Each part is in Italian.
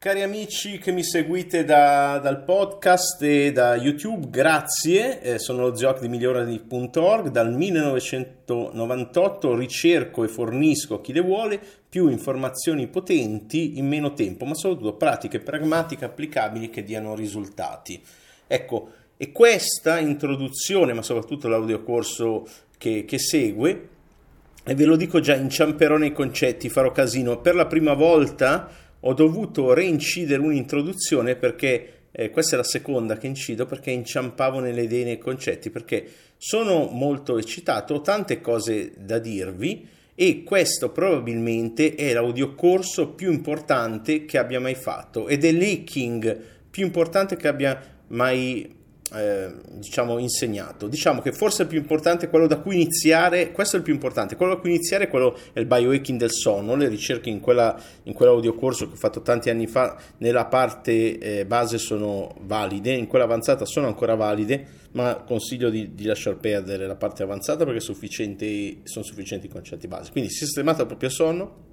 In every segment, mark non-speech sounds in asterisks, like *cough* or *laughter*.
Cari amici che mi seguite da, dal podcast e da YouTube, grazie. Eh, sono lo Zioc di migliorati.org. Dal 1998 ricerco e fornisco a chi le vuole più informazioni potenti in meno tempo, ma soprattutto pratiche pragmatiche applicabili che diano risultati. Ecco, e questa introduzione, ma soprattutto l'audiocorso che, che segue, e ve lo dico già, inciamperò nei concetti, farò casino. Per la prima volta ho dovuto reincidere un'introduzione perché eh, questa è la seconda che incido perché inciampavo nelle idee e nei concetti perché sono molto eccitato, ho tante cose da dirvi e questo probabilmente è l'audiocorso più importante che abbia mai fatto ed è l'hacking più importante che abbia mai eh, diciamo insegnato. Diciamo che forse il più importante quello da cui iniziare, questo è il più importante, quello da cui iniziare è quello è il biohacking del sonno, le ricerche in, quella, in quell'audiocorso che ho fatto tanti anni fa nella parte eh, base sono valide, in quella avanzata sono ancora valide, ma consiglio di, di lasciar perdere la parte avanzata perché sono sufficienti i concetti base. Quindi sistemato il proprio sonno,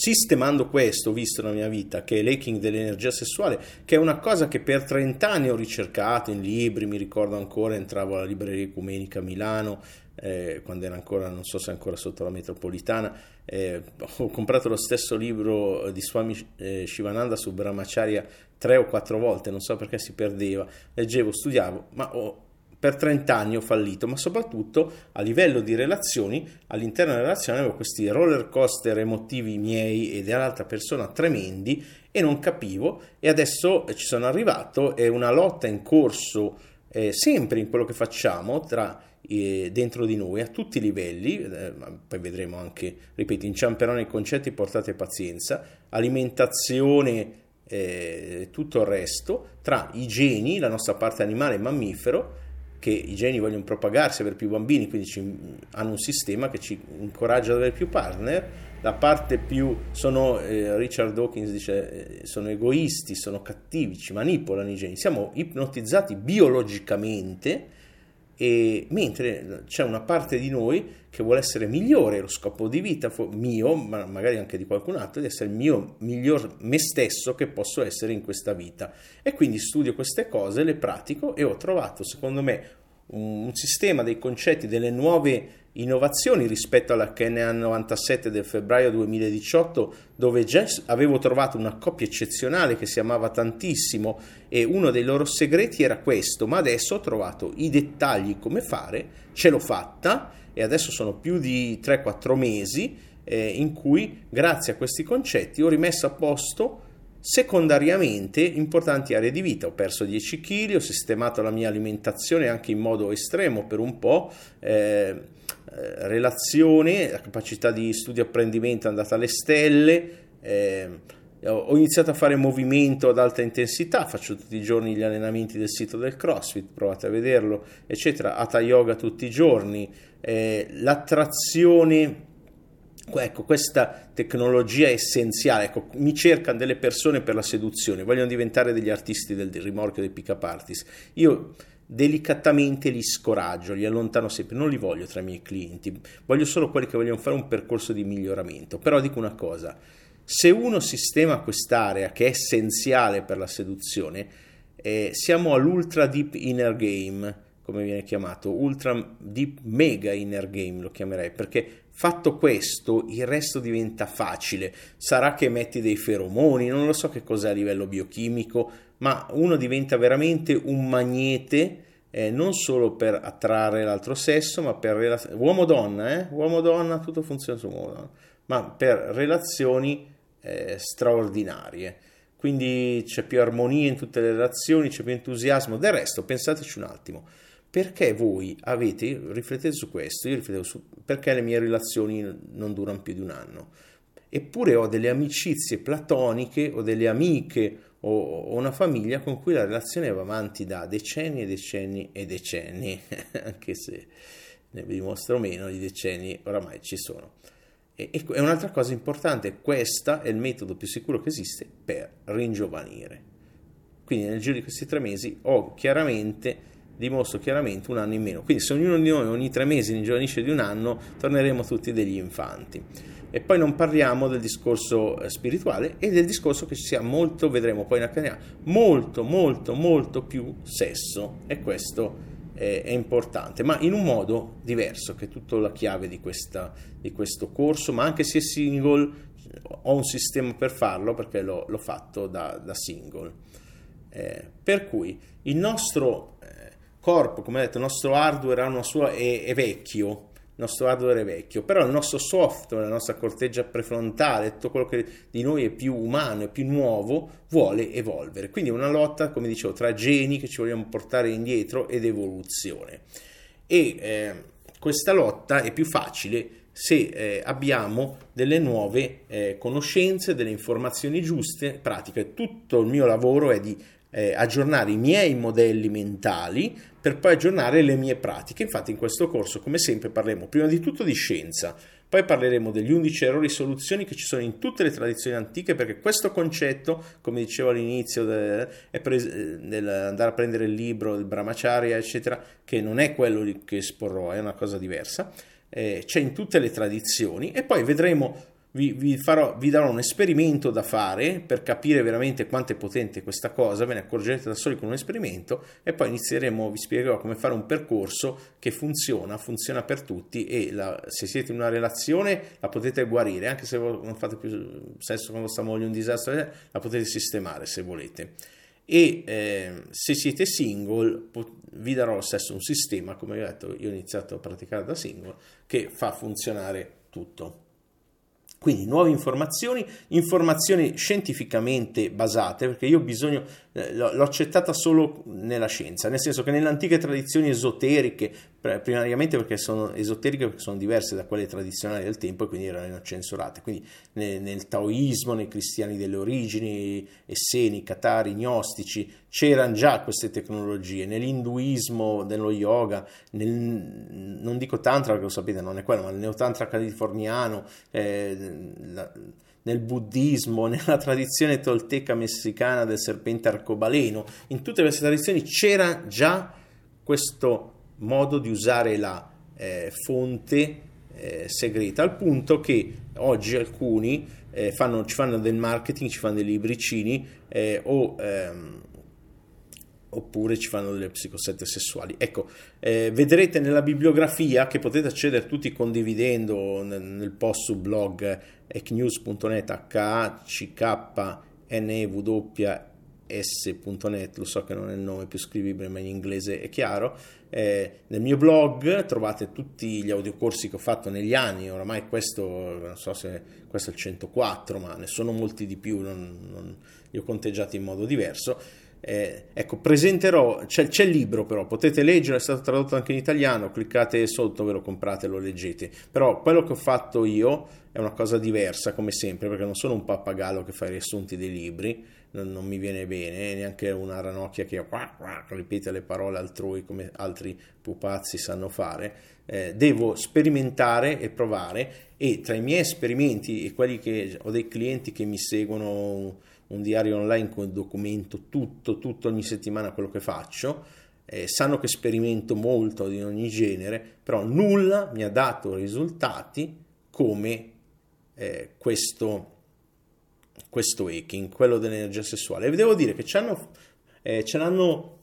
sistemando questo, visto nella mia vita, che è l'hacking dell'energia sessuale, che è una cosa che per 30 anni ho ricercato in libri, mi ricordo ancora, entravo alla libreria ecumenica a Milano, eh, quando era ancora, non so se ancora sotto la metropolitana, eh, ho comprato lo stesso libro di Swami eh, Shivananda su Brahmacharya tre o quattro volte, non so perché si perdeva, leggevo, studiavo, ma ho per 30 anni ho fallito, ma soprattutto a livello di relazioni, all'interno della relazione avevo questi roller coaster emotivi miei e dell'altra persona tremendi e non capivo. E adesso ci sono arrivato, è una lotta in corso eh, sempre in quello che facciamo tra eh, dentro di noi a tutti i livelli, eh, poi vedremo anche, ripeto, inciamperò nei concetti, portate pazienza, alimentazione, eh, tutto il resto, tra i geni, la nostra parte animale e mammifero, che i geni vogliono propagarsi, avere più bambini, quindi ci, hanno un sistema che ci incoraggia ad avere più partner. La parte più sono, eh, Richard Dawkins dice, eh, sono egoisti, sono cattivi, ci manipolano i geni. Siamo ipnotizzati biologicamente e mentre c'è una parte di noi che vuole essere migliore, lo scopo di vita mio, ma magari anche di qualcun altro, di essere il mio miglior me stesso che posso essere in questa vita. E quindi studio queste cose, le pratico e ho trovato, secondo me, un sistema dei concetti, delle nuove innovazioni rispetto alla KNA 97 del febbraio 2018 dove già avevo trovato una coppia eccezionale che si amava tantissimo e uno dei loro segreti era questo ma adesso ho trovato i dettagli come fare ce l'ho fatta e adesso sono più di 3-4 mesi eh, in cui grazie a questi concetti ho rimesso a posto Secondariamente, importanti aree di vita, ho perso 10 kg, ho sistemato la mia alimentazione anche in modo estremo per un po', eh, eh, relazione, la capacità di studio e apprendimento è andata alle stelle, eh, ho iniziato a fare movimento ad alta intensità, faccio tutti i giorni gli allenamenti del sito del CrossFit, provate a vederlo, eccetera, Hatha Yoga tutti i giorni, eh, l'attrazione ecco, questa tecnologia è essenziale. Ecco, mi cercano delle persone per la seduzione, vogliono diventare degli artisti del, rimorchio dei pick-up artist. Io delicatamente li scoraggio, li allontano sempre, non li voglio tra i miei clienti, voglio solo quelli che vogliono fare un percorso di miglioramento. Però dico una cosa, se uno sistema quest'area che è essenziale per la seduzione, eh, siamo all'ultra deep inner game, come viene chiamato, ultra deep mega inner game lo chiamerei, perché Fatto questo, il resto diventa facile. Sarà che metti dei feromoni, non lo so che cos'è a livello biochimico, ma uno diventa veramente un magnete eh, non solo per attrarre l'altro sesso, ma per relazioni uomo-donna, eh? uomo-donna, tutto funziona su uomo-donna, ma per relazioni eh, straordinarie. Quindi c'è più armonia in tutte le relazioni, c'è più entusiasmo. Del resto, pensateci un attimo perché voi avete, riflettete su questo, io riflettevo su perché le mie relazioni non durano più di un anno. Eppure ho delle amicizie platoniche o delle amiche o, una famiglia con cui la relazione va avanti da decenni e decenni e decenni, *laughs* anche se ne dimostro meno, di decenni oramai ci sono. E, e un'altra cosa importante, questo è il metodo più sicuro che esiste per ringiovanire. Quindi nel giro di questi tre mesi ho chiaramente dimostro chiaramente un anno in meno. Quindi se ognuno di noi ogni tre mesi ringiovanisce di un anno, torneremo tutti degli infanti. E poi non parliamo del discorso eh, spirituale e del discorso che ci sia molto, vedremo poi in Accademia, molto, molto, molto più sesso e questo è, è importante, ma in un modo diverso, che è tutta la chiave di, questa, di questo corso, ma anche se single ho un sistema per farlo perché l'ho, l'ho fatto da, da single. Eh, per cui il nostro eh, corpo, come detto, il nostro hardware sua, è, è, vecchio, nostro hardware è vecchio, però il nostro software, la nostra corteggia prefrontale, tutto quello che di noi è più umano e più nuovo, vuole evolvere. Quindi è una lotta, come dicevo, tra geni che ci vogliamo portare indietro ed evoluzione. E eh, questa lotta è più facile se eh, abbiamo delle nuove eh, conoscenze, delle informazioni giuste, pratiche. Tutto il mio lavoro è di eh, aggiornare i miei modelli mentali per poi aggiornare le mie pratiche. Infatti in questo corso, come sempre, parleremo prima di tutto di scienza, poi parleremo degli 11 errori e soluzioni che ci sono in tutte le tradizioni antiche, perché questo concetto, come dicevo all'inizio, pres- dell'andare a prendere il libro del Brahmacharya, eccetera, che non è quello che esporrò, è una cosa diversa, eh, c'è in tutte le tradizioni e poi vedremo vi, vi, farò, vi, darò un esperimento da fare per capire veramente quanto è potente questa cosa, ve ne accorgerete da soli con un esperimento e poi inizieremo, vi spiegherò come fare un percorso che funziona, funziona per tutti e la, se siete in una relazione la potete guarire, anche se non fate più sesso con vostra moglie un disastro, eh, la potete sistemare se volete. E eh, se siete single vi darò stesso un sistema, come ho detto, io ho iniziato a praticare da single, che fa funzionare tutto. Quindi nuove informazioni, informazioni scientificamente basate, perché io ho bisogno, eh, l'ho accettata solo nella scienza, nel senso che nelle antiche tradizioni esoteriche, primariamente perché sono esoteriche perché sono diverse da quelle tradizionali del tempo e quindi erano censurate, quindi nel, nel taoismo, nei cristiani delle origini, esseni, catari, gnostici, c'erano già queste tecnologie, nell'induismo, nello yoga, nel, non dico tantra perché lo sapete non è quello, ma nel neotantra californiano, eh, la, nel buddismo, *laughs* nella tradizione tolteca messicana del serpente arcobaleno, in tutte queste tradizioni c'era già questo modo di usare la eh, fonte eh, segreta, al punto che oggi alcuni eh, fanno, ci fanno del marketing, ci fanno dei libricini eh, o ehm, oppure ci fanno delle psicosette sessuali. Ecco, eh, vedrete nella bibliografia che potete accedere tutti condividendo nel, nel post su blog ecnews.net h-c-k-n-e-w-s.net, lo so che non è il nome più scrivibile ma in inglese è chiaro. Eh, nel mio blog trovate tutti gli audiocorsi che ho fatto negli anni, oramai questo, non so se questo è il 104, ma ne sono molti di più, non, non, li ho conteggiati in modo diverso eh, ecco, presenterò, c'è, c'è, il libro però, potete leggere, è stato tradotto anche in italiano, cliccate sotto, ve lo comprate, lo leggete. Però quello che ho fatto io è una cosa diversa, come sempre, perché non sono un pappagallo che fa i riassunti dei libri, non, non mi viene bene, neanche una ranocchia che quac, quac, ripete le parole altrui come altri pupazzi sanno fare. Eh, devo sperimentare e provare e tra i miei esperimenti e quelli che ho dei clienti che mi seguono un diario online con documento tutto, tutto ogni settimana quello che faccio, eh, sanno che sperimento molto di ogni genere, però nulla mi ha dato risultati come eh, questo, questo hacking, quello dell'energia sessuale. E devo dire che ci hanno, eh, ce l'hanno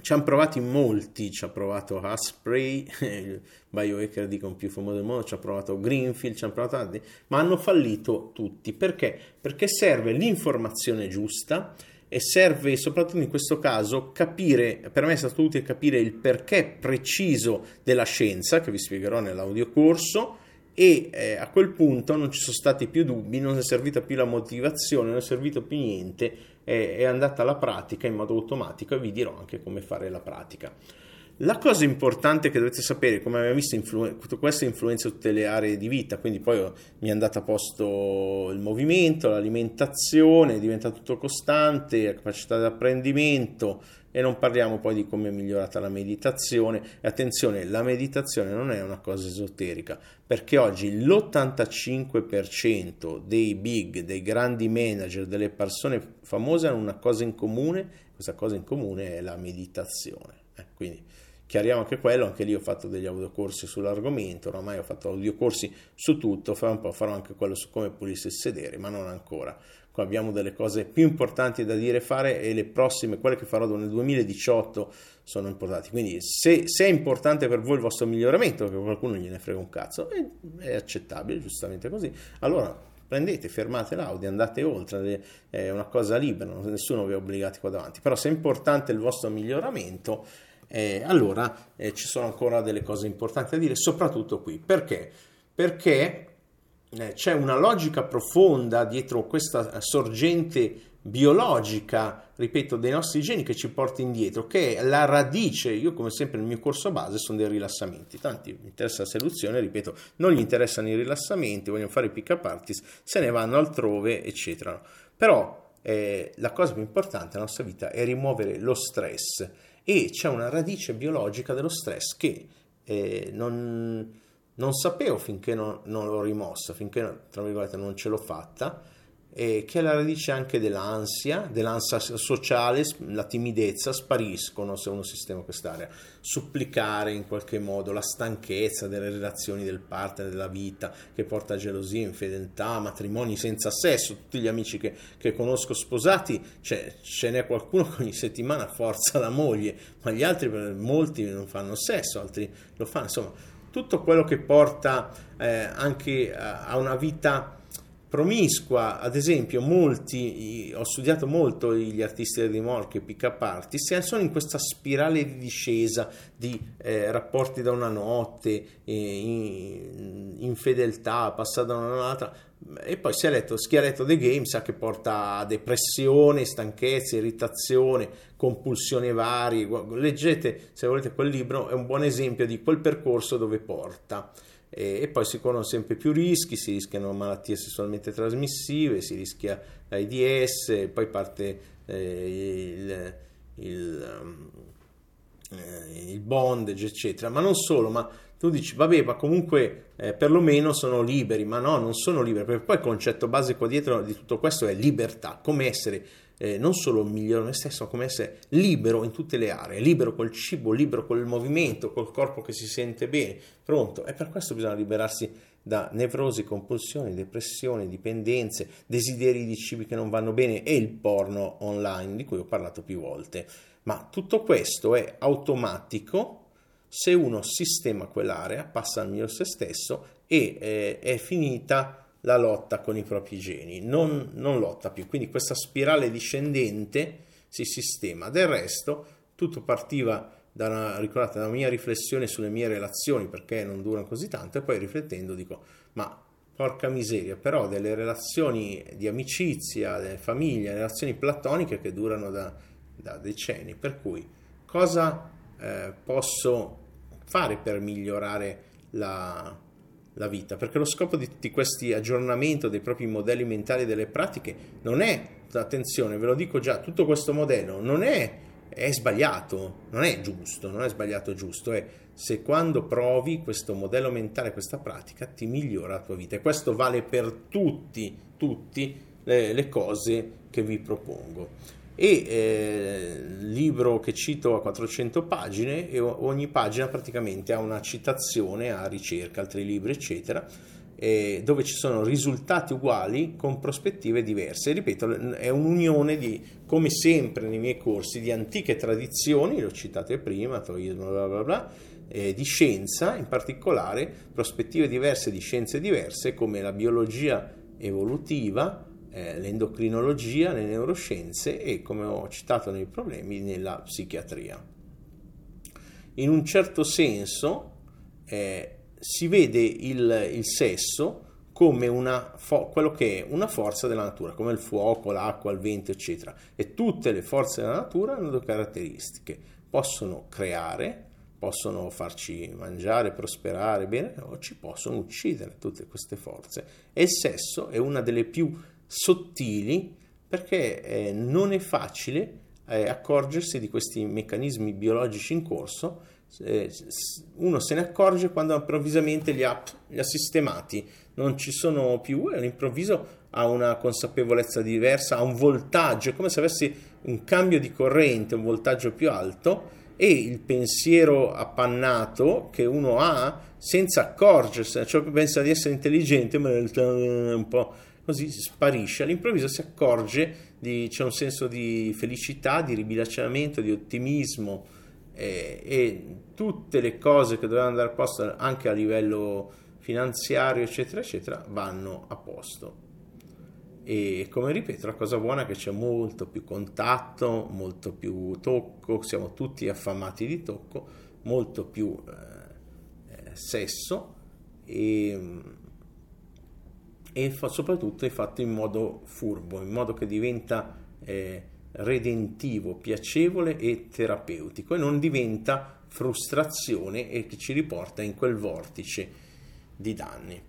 ci hanno provato in molti, ci ha provato Asprey, il *laughs* biohacker dicono più famoso del mondo, ci ha provato Greenfield, ci hanno provato tanti, ma hanno fallito tutti. Perché? Perché serve l'informazione giusta e serve soprattutto in questo caso capire, per me è stato utile capire il perché preciso della scienza, che vi spiegherò nell'audiocorso, e eh, a quel punto non ci sono stati più dubbi, non è servita più la motivazione, non è servito più niente, è, andata alla pratica in modo automatico e vi dirò anche come fare la pratica. La cosa importante che dovete sapere, come abbiamo visto, influ- tutto questo influenza tutte le aree di vita, quindi poi mi è andato a posto il movimento, l'alimentazione, diventa tutto costante, la capacità di apprendimento e non parliamo poi di come è migliorata la meditazione. E attenzione, la meditazione non è una cosa esoterica, perché oggi l'85% dei big, dei grandi manager, delle persone famose hanno una cosa in comune, questa cosa in comune è la meditazione. Eh, quindi chiariamo anche quello, anche lì ho fatto degli audiocorsi sull'argomento, oramai ho fatto audiocorsi su tutto, fra un po' farò anche quello su come pulirsi il sedere, ma non ancora. Qua abbiamo delle cose più importanti da dire e fare e le prossime, quelle che farò nel 2018, sono importanti. Quindi se, se è importante per voi il vostro miglioramento, che qualcuno gliene frega un cazzo, è, è accettabile, giustamente così, allora prendete, fermate l'audio, andate oltre, è una cosa libera, nessuno vi ha obbligati qua davanti. Però se è importante il vostro miglioramento, eh, allora eh, ci sono ancora delle cose importanti da dire, soprattutto qui. Perché? Perché eh, c'è una logica profonda dietro questa sorgente biologica, ripeto, dei nostri geni che ci porta indietro, che è la radice, io come sempre nel mio corso base sono dei rilassamenti, tanti mi interessa la seduzione, ripeto, non gli interessano i rilassamenti, vogliono fare i pick up artist, se ne vanno altrove, eccetera. Però eh, la cosa più importante nella nostra vita è rimuovere lo stress e c'è una radice biologica dello stress che eh, non, non, sapevo finché non, non l'ho rimossa, finché tra virgolette non ce l'ho fatta eh, che è la radice anche dell'ansia, dell'ansia sociale, la timidezza spariscono se uno sistema quest'area. Supplicare in qualche modo la stanchezza delle relazioni del partner, della vita, che porta a gelosia, infedeltà, matrimoni senza sesso. Tutti gli amici che, che conosco sposati, cioè, ce n'è qualcuno che ogni settimana forza la moglie, ma gli altri, molti non fanno sesso, altri lo fanno. Insomma, tutto quello che porta eh, anche a, a una vita promiscua, ad esempio, molti, ho studiato molto gli artisti del rimorchio, i pick-up artist, sono in questa spirale di discesa di eh, rapporti da una notte, infedeltà, passata da un'altra, e poi si è letto, chi ha letto The Game sa che porta a depressione, stanchezza, irritazione, compulsioni varie. Leggete, se volete, quel libro, è un buon esempio di quel percorso dove porta e, e poi si corrono sempre più rischi, si rischiano malattie sessualmente trasmissive, si rischia l'AIDS, poi parte eh, il, il, um, il bondage, eccetera. Ma non solo, ma tu dici, vabbè, ma comunque eh, perlomeno sono liberi, ma no, non sono liberi, perché poi il concetto base qua dietro di tutto questo è libertà, come essere eh, non solo migliore me stesso, ma come essere libero in tutte le aree, libero col cibo, libero col movimento, col corpo che si sente bene, pronto. E per questo bisogna liberarsi da nevrosi, compulsioni, depressioni, dipendenze, desideri di cibi che non vanno bene e il porno online di cui ho parlato più volte. Ma tutto questo è automatico se uno sistema quell'area, passa al mio se stesso e eh, è finita la lotta con i propri geni, non, non lotta più. Quindi questa spirale discendente si sistema. Del resto, tutto partiva da una, ricordate, da una mia riflessione sulle mie relazioni, perché non durano così tanto, e poi riflettendo dico, ma porca miseria, però delle relazioni di amicizia, delle famiglie, relazioni platoniche che durano da, da decenni, per cui cosa eh, posso fare per migliorare la, la vita, perché lo scopo di tutti questi aggiornamenti dei propri modelli mentali e delle pratiche non è, attenzione, ve lo dico già, tutto questo modello non è, è sbagliato, non è giusto, non è sbagliato giusto, è se quando provi questo modello mentale, questa pratica, ti migliora la tua vita. E questo vale per tutti, tutti le, le cose che vi propongo e eh, libro che cito a 400 pagine e ogni pagina praticamente ha una citazione a ricerca, altri libri eccetera eh, dove ci sono risultati uguali con prospettive diverse. ripeto, è un'unione di, come sempre nei miei corsi, di antiche tradizioni, le ho citate prima, taoismo, bla bla bla, eh, di scienza, in particolare prospettive diverse di scienze diverse come la biologia evolutiva, eh, l'endocrinologia, le neuroscienze e, come ho citato nei problemi, nella psichiatria. In un certo senso eh, si vede il, il sesso come una fo- quello che è una forza della natura, come il fuoco, l'acqua, il vento, eccetera. E tutte le forze della natura hanno due caratteristiche: possono creare, possono farci mangiare, prosperare bene, o ci possono uccidere tutte queste forze. E il sesso è una delle più sottili perché eh, non è facile eh, accorgersi di questi meccanismi biologici in corso. Eh, uno se ne accorge quando improvvisamente li ha, li ha sistemati, non ci sono più e all'improvviso ha una consapevolezza diversa, ha un voltaggio, è come se avessi un cambio di corrente, un voltaggio più alto e il pensiero appannato che uno ha senza accorgersene, cioè pensa di essere intelligente, ma è un po' così sparisce, all'improvviso si accorge di, c'è un senso di felicità, di ribilanciamento, di ottimismo eh, e tutte le cose che dovevano andare a posto anche a livello finanziario, eccetera, eccetera, vanno a posto. E come ripeto, la cosa buona è che c'è molto più contatto, molto più tocco, siamo tutti affamati di tocco, molto più eh, eh sesso e, e fa, soprattutto è fatto in modo furbo, in modo che diventa eh, redentivo, piacevole e terapeutico e non diventa frustrazione e che ci riporta in quel vortice di danni.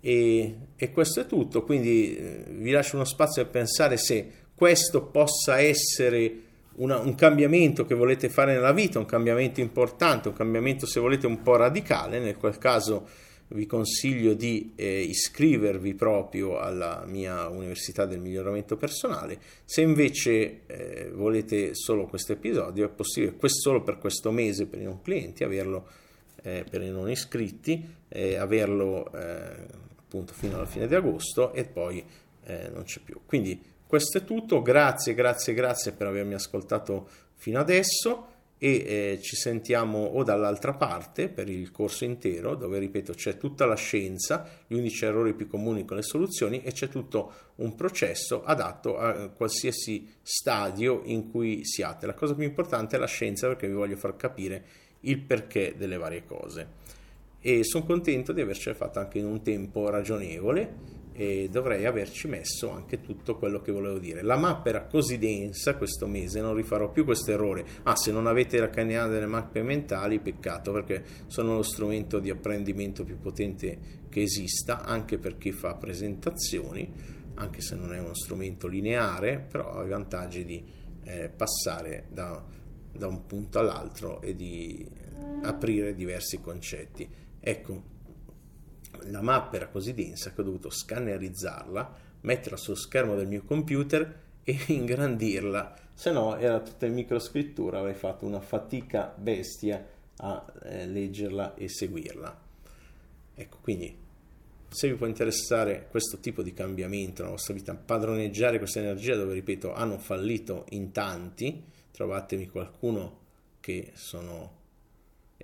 E, e questo è tutto, quindi eh, vi lascio uno spazio per pensare se questo possa essere una, un cambiamento che volete fare nella vita, un cambiamento importante, un cambiamento se volete un po' radicale, nel qual caso vi consiglio di eh, iscrivervi proprio alla mia Università del Miglioramento Personale. Se invece eh, volete solo questo episodio, è possibile solo per questo mese per i non clienti averlo eh, per i non iscritti, averlo eh, appunto fino alla fine di agosto e poi eh, non c'è più. Quindi questo è tutto, grazie, grazie, grazie per avermi ascoltato fino adesso e eh, ci sentiamo o dall'altra parte per il corso intero dove ripeto c'è tutta la scienza, gli unici errori più comuni con le soluzioni e c'è tutto un processo adatto a qualsiasi stadio in cui siate. La cosa più importante è la scienza perché vi voglio far capire il perché delle varie cose e sono contento di avercela fatta anche in un tempo ragionevole e dovrei averci messo anche tutto quello che volevo dire. La mappa era così densa questo mese, non rifarò più questo errore. Ah, se non avete la canina delle mappe mentali, peccato perché sono lo strumento di apprendimento più potente che esista, anche per chi fa presentazioni, anche se non è uno strumento lineare, però ha i vantaggi di eh, passare da, da un punto all'altro e di aprire diversi concetti. Ecco, la mappa era così densa che ho dovuto scannerizzarla, metterla sullo schermo del mio computer e *laughs* ingrandirla, se no era tutta in microscrittura, avrei fatto una fatica bestia a eh, leggerla e seguirla. Ecco, quindi se vi può interessare questo tipo di cambiamento nella vostra vita, padroneggiare questa energia dove, ripeto, hanno fallito in tanti, trovatemi qualcuno che sono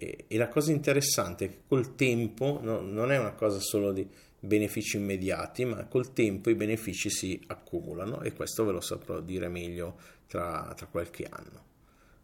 e, e la cosa interessante è che col tempo no, non è una cosa solo di benefici immediati, ma col tempo i benefici si accumulano e questo ve lo saprò dire meglio tra, tra qualche anno.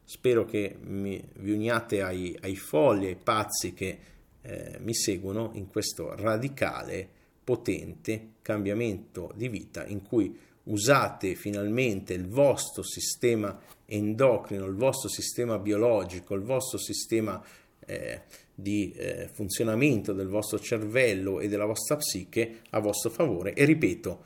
Spero che mi, vi uniate ai, ai folli, ai pazzi che eh, mi seguono in questo radicale, potente cambiamento di vita in cui usate finalmente il vostro sistema endocrino, il vostro sistema biologico, il vostro sistema eh, di eh, funzionamento del vostro cervello e della vostra psiche a vostro favore e ripeto,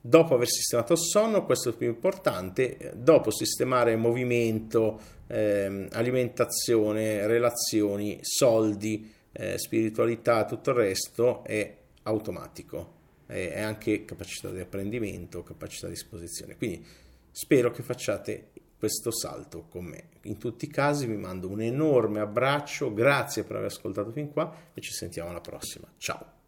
dopo aver sistemato il sonno, questo è il più importante, dopo sistemare movimento, eh, alimentazione, relazioni, soldi, eh, spiritualità, tutto il resto è automatico, è anche capacità di apprendimento, capacità di esposizione. Quindi spero che facciate questo salto con me. In tutti i casi vi mando un enorme abbraccio, grazie per aver ascoltato fin qua e ci sentiamo alla prossima. Ciao!